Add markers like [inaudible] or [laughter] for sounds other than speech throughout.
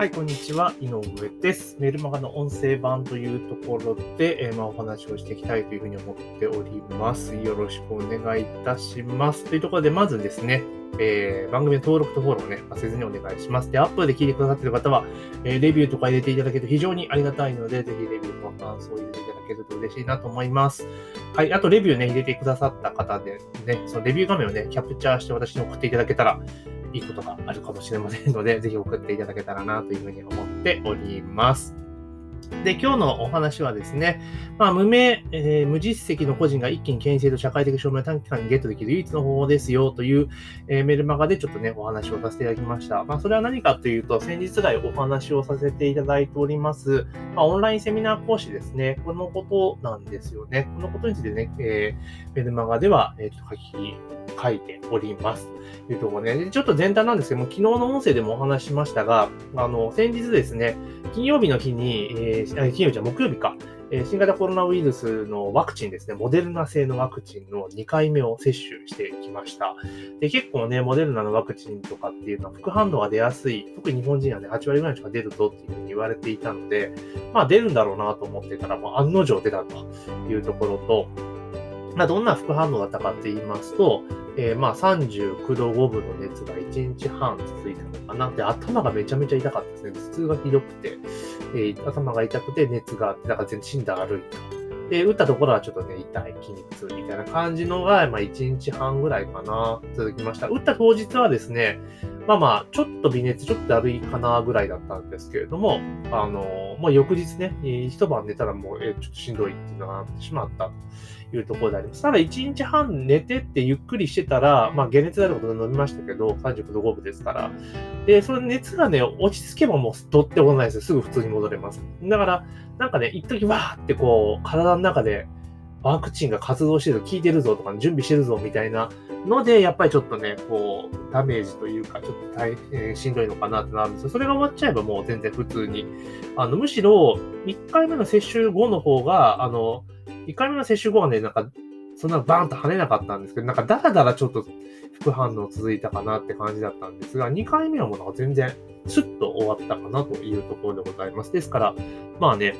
はい、こんにちは。井上です。メルマガの音声版というところで、えー、まあ、お話をしていきたいというふうに思っております。よろしくお願いいたします。というところで、まずですね、えー、番組の登録とフォローをね、忘れずにお願いします。で、アップで聞いてくださっている方は、えー、レビューとか入れていただけると非常にありがたいので、ぜひレビューとか感想を入れていただけると嬉しいなと思います。はい、あとレビューね、入れてくださった方でね、そのレビュー画面をね、キャプチャーして私に送っていただけたら、いいことがあるかもしれませんので、ぜひ送っていただけたらなというふうに思っております。で、今日のお話はですね、まあ、無名、えー、無実績の個人が一気に権威性と社会的証明を短期間にゲットできる唯一の方法ですよという、えー、メルマガでちょっとね、お話をさせていただきました。まあ、それは何かというと、先日来お話をさせていただいております、まあ、オンラインセミナー講師ですね。このことなんですよね。このことについてね、えー、メルマガでは、えー、ちょっと書き、書いております。というところね。ちょっと全体なんですけども、昨日の音声でもお話しましたが、あの、先日ですね、金曜日の日に、えー、金曜日じゃ木曜日か、え、新型コロナウイルスのワクチンですね、モデルナ製のワクチンの2回目を接種してきました。で、結構ね、モデルナのワクチンとかっていうのは副反応が出やすい、特に日本人はね、8割ぐらいしか出るぞっていうふうに言われていたので、まあ出るんだろうなと思ってたら、もう案の定出たというところと、まあ、どんな副反応だったかって言いますと、えー、まあ39度5分の熱が1日半続いたのかな。で、頭がめちゃめちゃ痛かったですね。頭痛がひどくて、えー、頭が痛くて熱があって、だから全身だ歩いた。で、打ったところはちょっとね、痛い、筋肉痛みたいな感じのが、まあ1日半ぐらいかな、続きました。打った当日はですね、まあまあ、ちょっと微熱、ちょっとだるいかなぐらいだったんですけれども、あの、まあ翌日ね、一晩寝たらもう、えちょっとしんどいっていうのがなってしまったというところであります。ただ1日半寝てってゆっくりしてたら、まあ解熱であることで飲みましたけど、39度5分ですから。で、その熱がね、落ち着けばもうどってこないですよ。すぐ普通に戻れます。だから、なんかね、一時わーってこう、体の中でワクチンが活動してるぞ、効いてるぞとか、準備してるぞみたいなので、やっぱりちょっとね、こう、ダメージというか、ちょっと大変しんどいのかなってなるんですよ。それが終わっちゃえばもう全然普通に。あの、むしろ、1回目の接種後の方が、あの、1回目の接種後はね、なんか、そんなバーンと跳ねなかったんですけど、なんかダラダラちょっと副反応続いたかなって感じだったんですが、2回目はもうなんか全然スッと終わったかなというところでございます。ですから、まあね、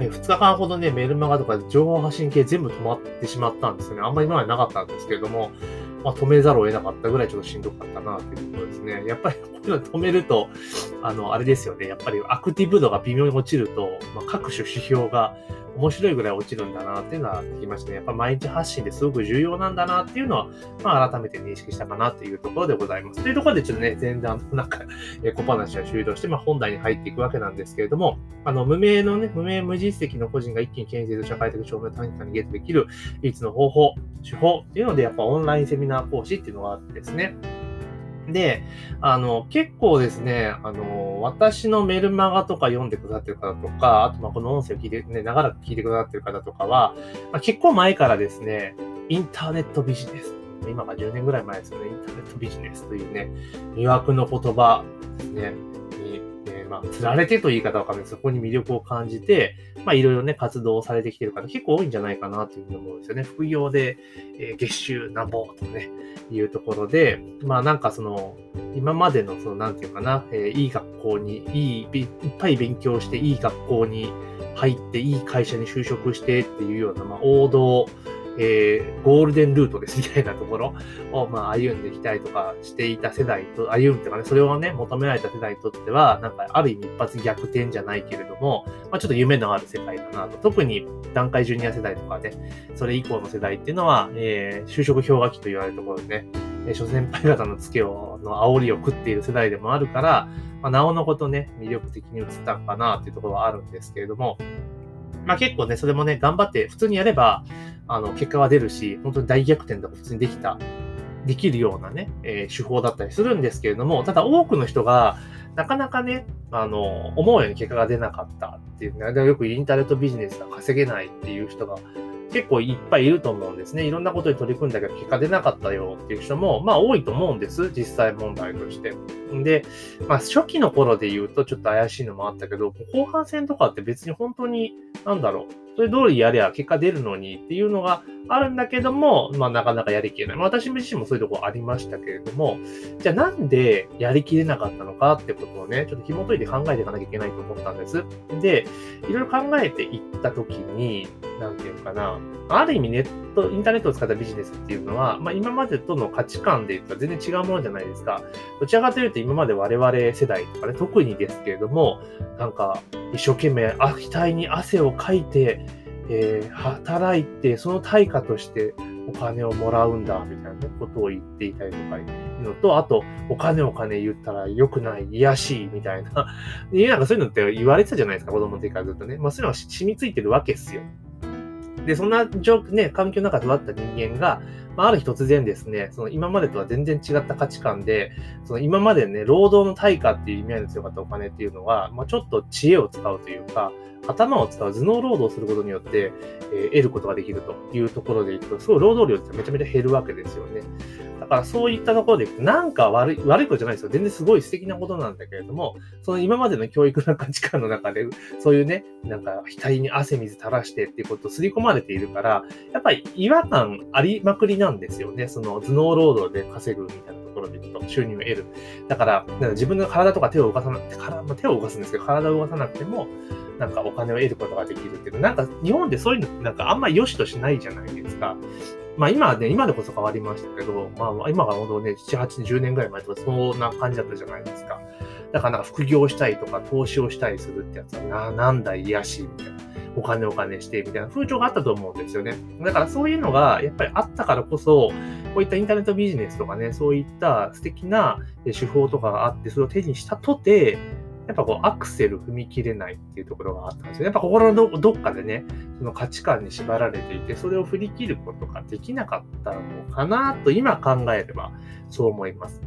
え2日間ほどね、メルマガとか情報発信系全部止まってしまったんですよね。あんまり今までなかったんですけれども、まあ、止めざるを得なかったぐらいちょっとしんどかったなっていうところですね。やっぱりこういうの止めると、あの、あれですよね。やっぱりアクティブ度が微妙に落ちると、まあ、各種指標が面白いぐらい落ちるんだなっていうのは聞きましたね。やっぱ毎日発信ですごく重要なんだなっていうのは、まあ改めて認識したかなっていうところでございます。というところでちょっとね、全然 [laughs] なんか、え小話は終了して、まあ本題に入っていくわけなんですけれども、あの、無名のね、無名無実績の個人が一気に権威性と社会的証明を短期間にゲットできる唯一の方法、手法っていうので、やっぱオンラインセミナー講師っていうのがあってですね、で、あの、結構ですね、あの、私のメルマガとか読んでくださってる方とか、あと、ま、この音声を聞いて、ね、長らく聞いてくださってる方とかは、まあ、結構前からですね、インターネットビジネス。今が10年ぐらい前ですよね、インターネットビジネスというね、魅惑の言葉ですね。まあ、釣られてという言い方はわかんないそこに魅力を感じて、まあ、いろいろね、活動されてきてる方結構多いんじゃないかなというふうに思うんですよね。副業で、えー、月収なんぼとね、いうところで、まあなんかその、今までのその、なんていうかな、えー、いい学校に、いい、いっぱい勉強して、いい学校に入って、いい会社に就職してっていうような、まあ王道、えー、ゴールデンルートですみたいなところを、まあ、歩んできたいとかしていた世代と、歩むっていうかね、それをね、求められた世代にとっては、なんか、ある意味一発逆転じゃないけれども、まあ、ちょっと夢のある世界だなと。特に、段階ジュニア世代とかね、それ以降の世代っていうのは、えー、就職氷河期と言われるところでね、え諸先輩方のツケを、の煽りを食っている世代でもあるから、まあ、なおのことね、魅力的に映ったのかなっていうところはあるんですけれども、まあ結構ね、それもね、頑張って普通にやれば、あの、結果は出るし、本当に大逆転とか普通にできた、できるようなね、えー、手法だったりするんですけれども、ただ多くの人が、なかなかね、あの、思うように結果が出なかったっていうね、よくインターネットビジネスが稼げないっていう人が結構いっぱいいると思うんですね。いろんなことに取り組んだけど結果出なかったよっていう人も、まあ多いと思うんです。実際問題として。で、まあ初期の頃で言うとちょっと怪しいのもあったけど、後半戦とかって別に本当に、なんだろう、それ通りやりゃ結果出るのにっていうのがあるんだけども、まあなかなかやりきれない。まあ、私自身もそういうところありましたけれども、じゃあなんでやりきれなかったのかってことをね、ちょっと紐解いて考えていかなきゃいけないと思ったんです。で、いろいろ考えていったときに、なんていうかな、ある意味ネット、インターネットを使ったビジネスっていうのは、まあ今までとの価値観で言ったら全然違うものじゃないですか。どちらかというと今まで我々世代とかね、特にですけれども、なんか一生懸命、額に汗をかいて、えー、働いて、その対価としてお金をもらうんだ、みたいな、ことを言っていたりとかいうのと、あと、お金お金言ったら良くない、癒しい、みたいな。[laughs] なんかそういうのって言われてたじゃないですか、子供の時からずっとね。まあそういうのは染みついてるわけですよ。で、そんな状況ね、環境の中で育った人間が、まあ、ある日突然ですね、その今までとは全然違った価値観で、その今までね、労働の対価っていう意味合いの強かったお金っていうのは、まあ、ちょっと知恵を使うというか、頭を使う頭脳労働をすることによって、えー、得ることができるというところでいくと、すごい労働量ってめちゃめちゃ減るわけですよね。だからそういったところでいくと、なんか悪い、悪いことじゃないですよ。全然すごい素敵なことなんだけれども、その今までの教育の価値観の中で、そういうね、なんか額に汗水垂らしてっていうことを刷り込まれているから、やっぱり違和感ありまくりなんですよね。その頭脳労働で稼ぐみたいな。ところでいくと収入を得る。だから、から自分の体とか手を動かさなくて、体、手を動かすんですけど、体を動かさなくても、なんかお金を得ることができるっていうなんか日本でそういうのってなんかあんまり良しとしないじゃないですか。まあ今はね、今でこそ変わりましたけど、まあ今が本当ね、7、8、10年ぐらい前とかそんな感じだったじゃないですか。だからなんか副業したいとか投資をしたりするってやつは、な、なんだ癒しみたいな。お金お金してみたいな風潮があったと思うんですよね。だからそういうのがやっぱりあったからこそ、こういったインターネットビジネスとかね、そういった素敵な手法とかがあって、それを手にしたとて、やっぱこうアクセル踏み切れないっていうところがあったんですよ。やっぱ心のどっかでね、その価値観に縛られていて、それを振り切ることができなかったのかなと今考えればそう思います。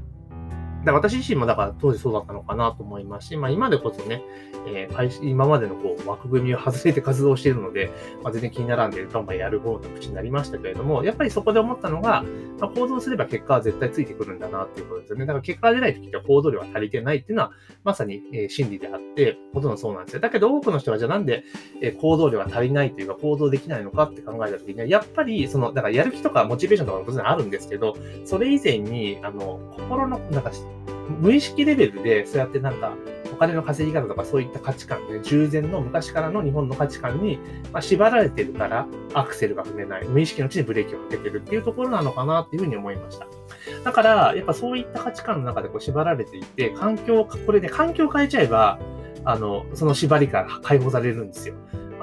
だから私自身もだから当時そうだったのかなと思いますし、まあ今でこそね、えー、今までのこう枠組みを外れて活動しているので、まあ、全然気にならんで、バンバンやる方の口になりましたけれども、やっぱりそこで思ったのが、まあ、行動すれば結果は絶対ついてくるんだなっていうことですよね。だから結果が出ない時は行動量は足りてないっていうのは、まさに、えー、真理であって、ほとんどそうなんですよ。だけど多くの人はじゃあなんで、え、行動量が足りないというか行動できないのかって考えた時には、やっぱりその、だからやる気とかモチベーションとかも当然あるんですけど、それ以前に、あの、心の、なんか、無意識レベルで、そうやってなんか、お金の稼ぎ方とかそういった価値観で、従前の昔からの日本の価値観に、ま縛られてるから、アクセルが踏めない、無意識のうちにブレーキをかけてるっていうところなのかなっていうふうに思いました。だから、やっぱそういった価値観の中でこう縛られていて、環境、これで、ね、環境を変えちゃえば、あの、その縛りから解放されるんですよ。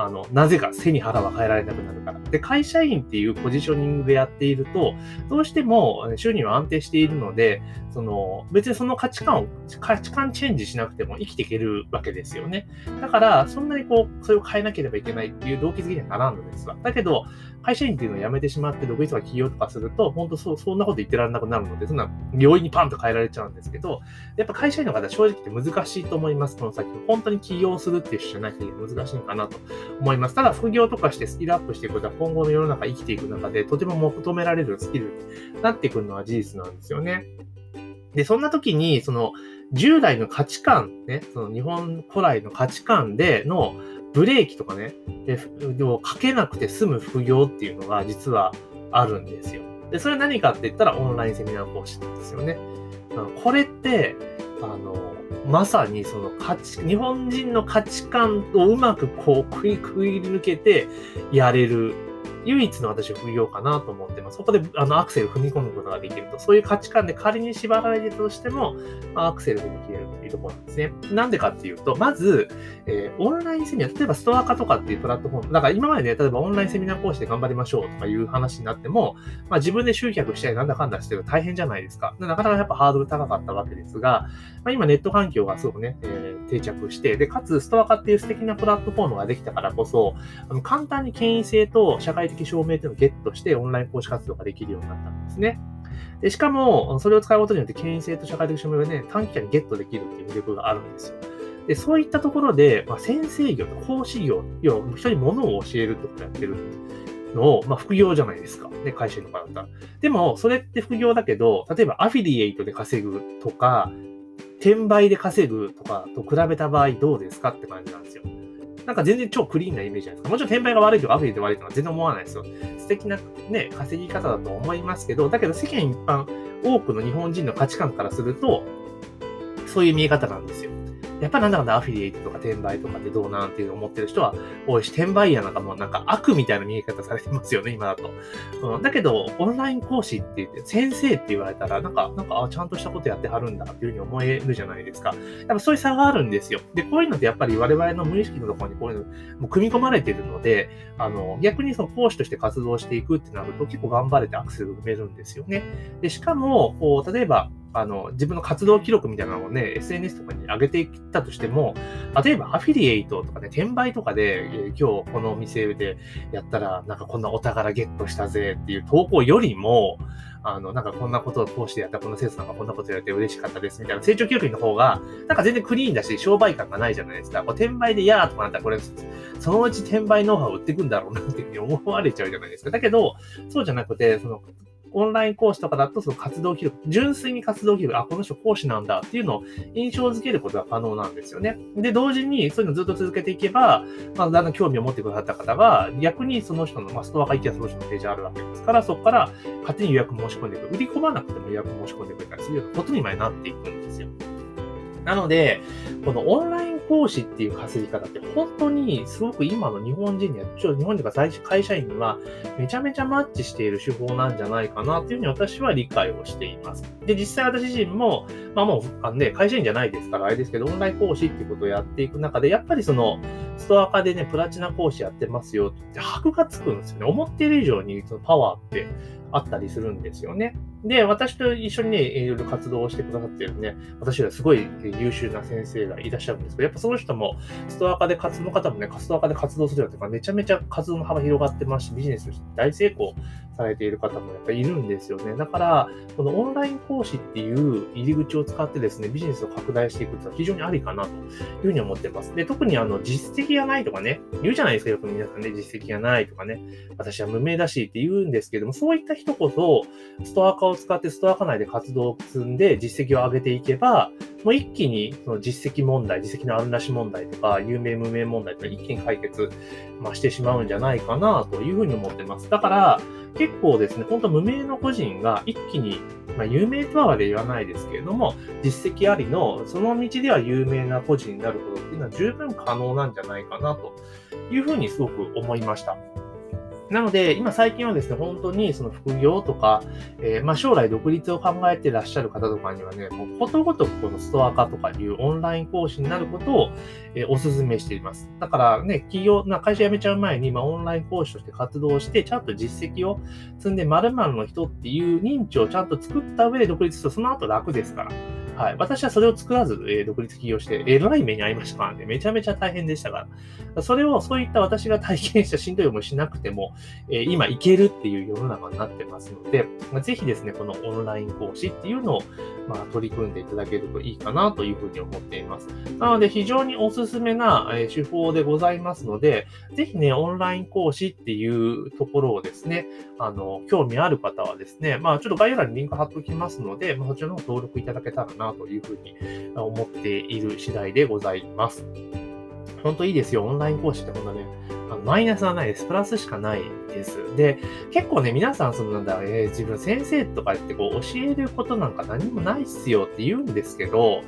あの、なぜか背に腹は変えられなくなるから。で、会社員っていうポジショニングでやっていると、どうしても収入は安定しているので、その、別にその価値観を、価値観チェンジしなくても生きていけるわけですよね。だから、そんなにこう、それを変えなければいけないっていう動機づけにはならんのですわ。だけど、会社員っていうのを辞めてしまって、独立とか起業とかすると、本当そう、そんなこと言ってられなくなるので、そんな容易にパンと変えられちゃうんですけど、やっぱ会社員の方正直って難しいと思います。この先。本当に起業するっていう人じゃないと難しいのかなと思います。ただ、副業とかしてスキルアップしていくことは、今後の世の中生きていく中で、とても求められるスキルになってくるのは事実なんですよね。で、そんな時に、その、従来の価値観、ね、その日本古来の価値観でのブレーキとかね、でもかけなくて済む副業っていうのが実はあるんですよ。で、それは何かって言ったらオンラインセミナー講師なんですよね。これって、あの、まさにその価値、日本人の価値観をうまくこう食い、食い抜けてやれる唯一の私副業かなと思ってます。そこであのアクセル踏み込むことができると。そういう価値観で仮に縛られてとしても、アクセル踏み切れるというところなんですね。なんでかっていうと、まず、えー、オンラインセミナー、例えばストア化とかっていうプラットフォーム、だから今までね、例えばオンラインセミナー講師で頑張りましょうとかいう話になっても、まあ、自分で集客したりなんだかんだしてる大変じゃないですか。なかなかやっぱハードル高かったわけですが、まあ、今ネット環境がすごくね、えー、定着して、で、かつストア化っていう素敵なプラットフォームができたからこそ、あの簡単に権威性と社会的証明っていうのをゲットしてオンライン講師活動ができるようになったんですね。でしかも、それを使うことによって権威性と社会的証明がね、短期間にゲットできるっていう魅力があるんですよ。で、そういったところで、まあ、先生業と講師業、要は人に物を教えるってことをやってるのを、まあ、副業じゃないですか。ね、会社員とかだったら。でも、それって副業だけど、例えばアフィリエイトで稼ぐとか、転売で稼ぐとかと比べた場合どうですかって感じなんですよ。なんか全然超クリーンなイメージじゃないですか。もちろん転売が悪いとかアフィリで悪いとか全然思わないですよ。素敵なね、稼ぎ方だと思いますけど、だけど世間一般、多くの日本人の価値観からすると、そういう見え方なんですよ。やっぱなんだかんだアフィリエイトとか転売とかってどうなんていう思ってる人は多いし、転売屋なんかもうなんか悪みたいな見え方されてますよね、[laughs] 今だと。うん、だけど、オンライン講師って言って、先生って言われたら、なんか、なんか、あ、ちゃんとしたことやってはるんだっていうふうに思えるじゃないですか。やっぱそういう差があるんですよ。で、こういうのってやっぱり我々の無意識のところにこういうの、もう組み込まれてるので、あの、逆にその講師として活動していくってなると結構頑張れてアクセルを埋めるんですよね。で、しかも、こう、例えば、あの、自分の活動記録みたいなのをね、SNS とかに上げていったとしても、例えばアフィリエイトとかね、転売とかで、えー、今日このお店でやったら、なんかこんなお宝ゲットしたぜっていう投稿よりも、あの、なんかこんなことを通してやったこのセースなんかこんなことやれて嬉しかったですみたいな成長記録の方が、なんか全然クリーンだし、商売感がないじゃないですか。こう転売でやーとかなったら、これ、そのうち転売ノウハウ売っていくんだろうなっていうふうに思われちゃうじゃないですか。だけど、そうじゃなくて、その、オンライン講師とかだと、その活動記録、純粋に活動記録、あ、この人講師なんだっていうのを印象づけることが可能なんですよね。で、同時にそういうのをずっと続けていけば、まあ、だんだん興味を持ってくださった方が、逆にその人の、まあ、ストアが行きゃその人のページあるわけですから、そこから勝手に予約申し込んでいく。売り込まなくても予約申し込んでくれたりするようなことにまでなっていくんですよ。なので、このオンライン講師っていう稼ぎ方って本当にすごく今の日本人には、ちょ日本人が会社員にはめちゃめちゃマッチしている手法なんじゃないかなっていうふうに私は理解をしています。で、実際私自身も、まあもう、あのね、会社員じゃないですからあれですけど、オンライン講師っていうことをやっていく中で、やっぱりその、ストア化でね、プラチナ講師やってますよって、箔がつくんですよね。思っている以上にそのパワーってあったりするんですよね。で、私と一緒にね、いろいろ活動をしてくださってるね、私はすごい優秀な先生がいらっしゃるんですけど、やっぱその人も、ストア化で活動の方もね、ストア化で活動するよってか、めちゃめちゃ活動の幅広がってますし、ビジネスとして大成功されている方もやっぱりいるんですよね。だから、このオンライン講師っていう入り口を使ってですね、ビジネスを拡大していくっていうのは非常にありかなというふうに思ってます。で、特にあの、実績がないとかね、言うじゃないですか、よく皆さんね、実績がないとかね、私は無名だしって言うんですけども、そういった人こそ、ストア化を使ってストア化内で活動を積んで実績を上げていけば、もう一気にその実績問題、実績のあるなし問題とか、有名無名問題とか一気に解決、まあ、してしまうんじゃないかなというふうに思ってます。だから、結構ですね、本当無名の個人が一気に、まあ、有名とはまで言わないですけれども、実績ありの、その道では有名な個人になることっていうのは十分可能なんじゃないかなというふうにすごく思いました。なので、今最近はですね、本当にその副業とか、えー、まあ将来独立を考えてらっしゃる方とかにはね、もうことごとくこのストア化とかいうオンライン講師になることを、えー、お勧めしています。だからね、企業、な会社辞めちゃう前に、まあオンライン講師として活動して、ちゃんと実績を積んで〇〇の人っていう認知をちゃんと作った上で独立すると、その後楽ですから。はい。私はそれを作らず、えー、独立起業して、えらい目に遭いましたからね。めちゃめちゃ大変でしたから。それを、そういった私が体験したしんどい思いしなくても、えー、今いけるっていう世の中になってますので、まあ、ぜひですね、このオンライン講師っていうのを、まあ、取り組んでいただけるといいかなというふうに思っています。なので、非常におすすめな、えー、手法でございますので、ぜひね、オンライン講師っていうところをですね、あの、興味ある方はですね、まあ、ちょっと概要欄にリンク貼っておきますので、まあ、そちらの方登録いただけたらなというふうに思っている次第でございます。本当いいですよ。オンライン講師ってほんとね、あのマイナスはないです。プラスしかないです。で、結構ね、皆さん、そのなんだ、えー、自分先生とかってこう、教えることなんか何もないっすよって言うんですけど、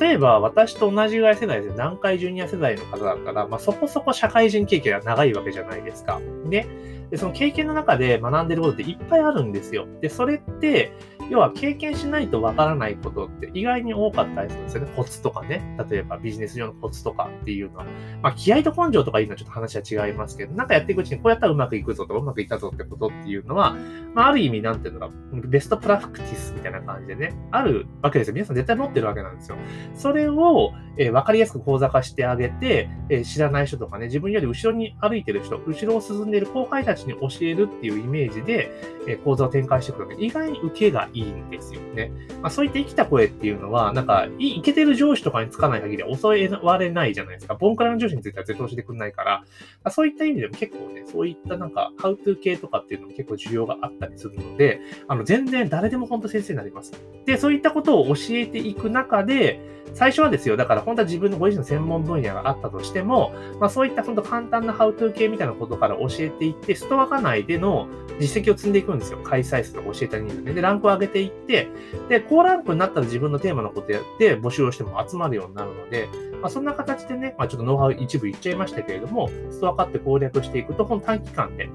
例えば、私と同じぐらい世代で、南海ジュニア世代の方だったら、まあ、そこそこ社会人経験が長いわけじゃないですか。で、でその経験の中で学んでることっていっぱいあるんですよ。で、それって、要は経験しないとわからないことって意外に多かったりするんですよね。コツとかね。例えばビジネス上のコツとかっていうのは。まあ気合と根性とかいうのはちょっと話は違いますけど、なんかやっていくうちにこうやったらうまくいくぞとかうまくいったぞってことっていうのは、まあある意味なんていうのか、ベストプラクティスみたいな感じでね、あるわけですよ。皆さん絶対持ってるわけなんですよ。それを、えー、分かりやすく講座化してあげて、えー、知らない人とかね、自分より後ろに歩いてる人、後ろを進んでいる後輩たちに教えるっていうイメージで、えー、講座を展開していくので、意外に受けがいいんですよ。ね。まあ、そういった生きた声っていうのは、なんか、い、いけてる上司とかにつかない限りは襲われないじゃないですか。ボンクラの上司については絶対教えてくんないから、まあ、そういった意味でも結構ね、そういったなんか、ハウトゥー系とかっていうのも結構需要があったりするので、あの、全然誰でも本当先生になります。で、そういったことを教えていく中で、最初はですよ、だから本当は自分のご自身の専門分野があったとしても、まあ、そういった本当簡単なハウトゥー系みたいなことから教えていって、ストア化内での実績を積んでいくんですよ。開催数とか教えた人数で。で、ランクを上げていって、で、高ランクになったら自分のテーマのことやって募集をしても集まるようになるので、まあ、そんな形でね、まあ、ちょっとノウハウ一部言っちゃいましたけれども、ストア化って攻略していくと、この短期間で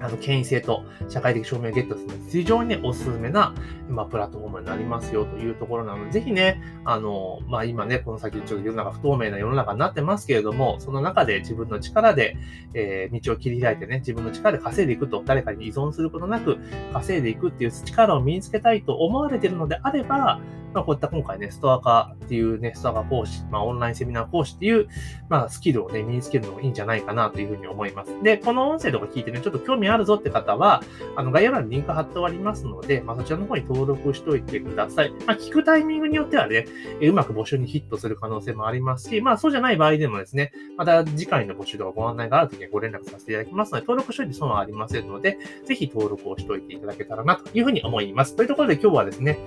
あの、権威性と社会的証明をゲットするのに非常にね、おすすめな、まあ、プラットフォームになりますよというところなので、ぜひね、あの、まあ、今ね、この先ちょっと世の中不透明な世の中になってますけれども、その中で自分の力で、えー、道を切り開いてね、自分の力で稼いでいくと、誰かに依存することなく稼いでいくっていう力を身につけたいと思われているのであれば、まあ、こういった今回ね、ストア化っていうね、ストア化講師、まあ、オンラインセミナー講師っていう、まあ、スキルをね、身につけるのもいいんじゃないかなというふうに思います。で、この音声とか聞いてね、ちょっと興味あるぞって方は、あの、概要欄にリンク貼っておりますので、まあ、そちらの方に登録しておいてください。まあ、聞くタイミングによってはね、うまく募集にヒットする可能性もありますし、まあ、そうじゃない場合でもですね、また次回の募集とかご案内があるときにご連絡させていただきますので、登録しておいて損はありませんので、ぜひ登録をしておいていただけたらなというふうに思います。というところで今日はですね、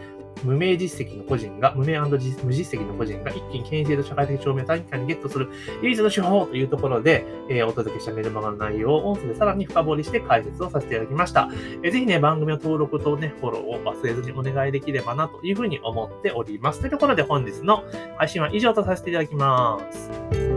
無名実績績の個人が、無名無実績の個人が一気に権威性と社会的証明を短期間にゲットする唯一の手法というところで、えー、お届けしたメルマガの内容を音声でさらに深掘りして解説をさせていただきました。えー、ぜひね、番組の登録とね、フォローを忘れずにお願いできればなというふうに思っております。というところで本日の配信は以上とさせていただきます。